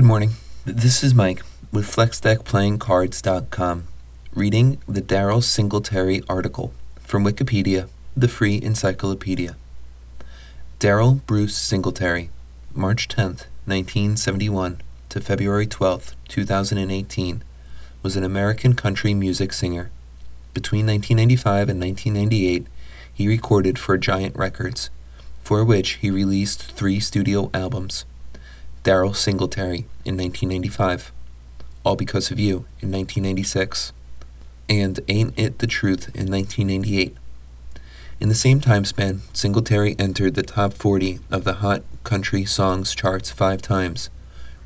Good morning. This is Mike with FlexDeckPlayingCards.com reading the Daryle Singletary article from Wikipedia, the free encyclopedia. Daryle Bruce Singletary, March 10th, 1971 to February 12th, 2018, was an American country music singer. Between 1995 and 1998, he recorded for Giant Records, for which he released three studio albums. Daryle Singletary in 1995, All Because of You in 1996, and Ain't It the Truth in 1998. In the same time span, Singletary entered the top 40 of the Hot Country Songs charts five times,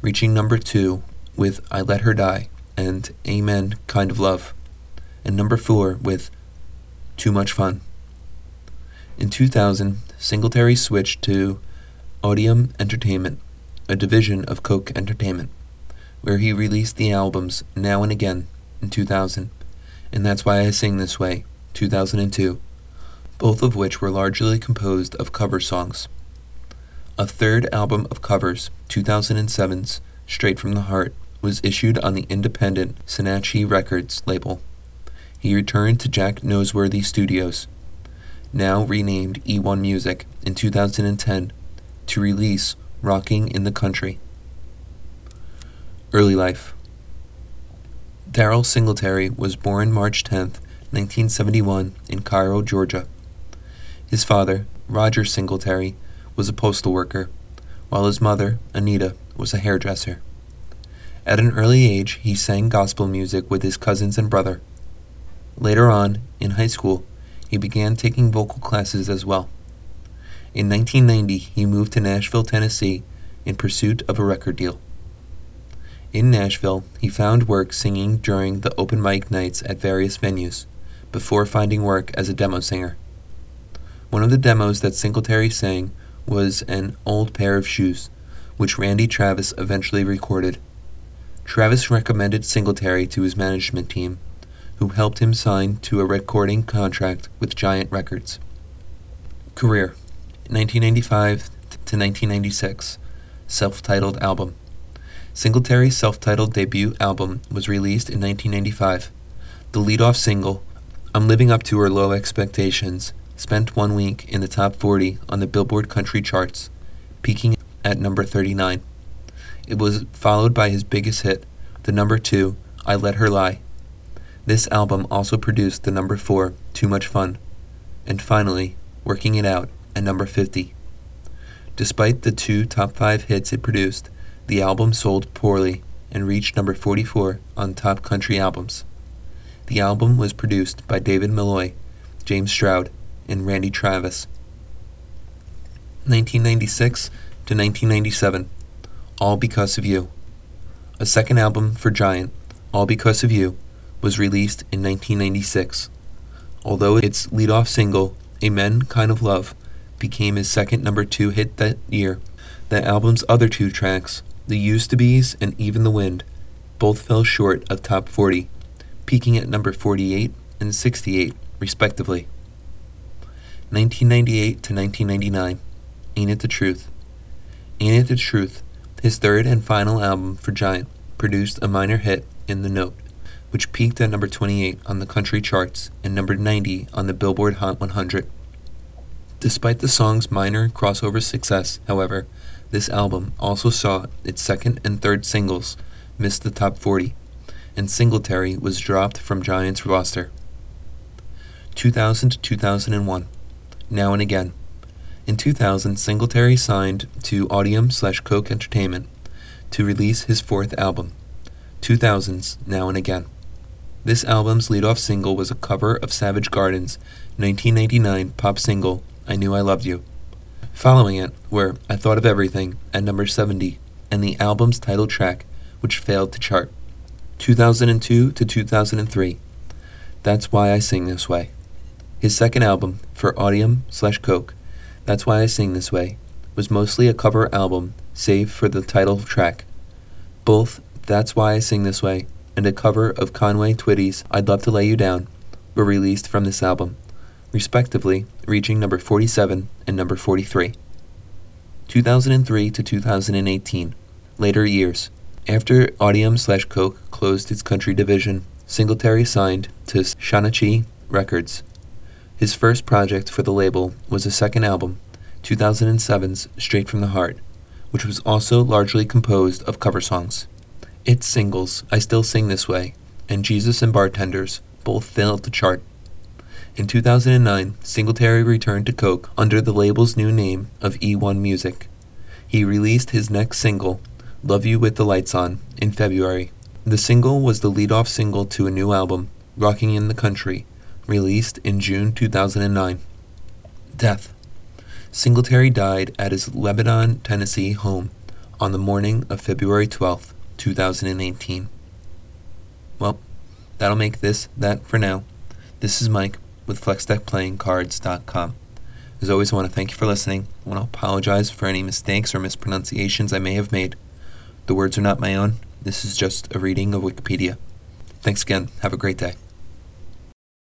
reaching number two with I Let Her Lie and Amen Kind of Love, and number four with Too Much Fun. In 2000, Singletary switched to Audium Entertainment a division of Koch Entertainment, where he released the albums Now and Again in 2000, and That's Why I Sing This Way 2002, both of which were largely composed of cover songs. A third album of covers, 2007's Straight from the Heart, was issued on the independent Shanachie Records label. He returned to Jack Noseworthy Studios, now renamed E1 Music, in 2010 to release Rocking in the Country. Early life Daryle Singletary was born March 10, 1971, in Cairo, Georgia. His father, Roger Singletary, was a postal worker, while his mother, Anita, was a hairdresser. At an early age, he sang gospel music with his cousins and brother. Later on, in high school, he began taking vocal classes as well. In 1990, he moved to Nashville, Tennessee, in pursuit of a record deal. In Nashville, he found work singing during the open mic nights at various venues, before finding work as a demo singer. One of the demos that Singletary sang was an old pair of shoes, which Randy Travis eventually recorded. Travis recommended Singletary to his management team, who helped him sign to a recording contract with Giant Records. Career 1995 to 1996, self titled album. Singletary's self titled debut album was released in 1995. The lead off single, I'm Living Up to Her Low Expectations, spent one week in the top 40 on the Billboard Country charts, peaking at number 39. It was followed by his biggest hit, the number 2, I Let Her Lie. This album also produced the number 4, Too Much Fun, and finally, Working It Out at number 50. Despite the two top 5 hits it produced, the album sold poorly and reached number 44 on top country albums. The album was produced by David Malloy, James Stroud, and Randy Travis. 1996 to 1997, All Because of You. A second album for Giant, All Because of You, was released in 1996. Although its lead-off single, Amen Kind of Love, became his second number two hit that year. The album's other two tracks, The Used to Be's and Even the Wind, both fell short of top 40, peaking at number 48 and 68, respectively. 1998 to 1999, Ain't It the Truth? Ain't It the Truth, his third and final album for Giant, produced a minor hit in The Note, which peaked at number 28 on the country charts and number 90 on the Billboard Hot 100. Despite the song's minor crossover success, however, this album also saw its second and third singles miss the top 40, and Singletary was dropped from Giants' roster. 2000 to 2001, Now and Again. In 2000, Singletary signed to Audium slash Koch Entertainment to release his fourth album, 2000's Now and Again. This album's lead-off single was a cover of Savage Garden's 1999 pop single I Knew I Loved You. Following it were I Thought of Everything at number 70 and the album's title track, which failed to chart. 2002 to 2003. That's Why I Sing This Way. His second album, for Audium slash Koch, That's Why I Sing This Way, was mostly a cover album, save for the title track. Both That's Why I Sing This Way and a cover of Conway Twitty's I'd Love to Lay You Down were released from this album respectively, reaching number 47 and number 43. 2003 to 2018, later years, After Audium slash Koch closed its country division, Singletary signed to Shanachie Records. His first project for the label was a second album, 2007's Straight from the Heart, which was also largely composed of cover songs. Its singles, I Still Sing This Way, and Jesus and Bartenders, both failed to chart. In 2009, Singletary returned to Koch under the label's new name of E1 Music. He released his next single, Love You With the Lights On, in February. The single was the lead-off single to a new album, Rocking in the Country, released in June 2009. Death. Singletary died at his Lebanon, Tennessee home on the morning of February 12, 2018. Well, that'll make this that for now. This is Mike with FlexDeckPlayingCards.com. As always, I want to thank you for listening. I want to apologize for any mistakes or mispronunciations I may have made. The words are not my own. This is just a reading of Wikipedia. Thanks again. Have a great day.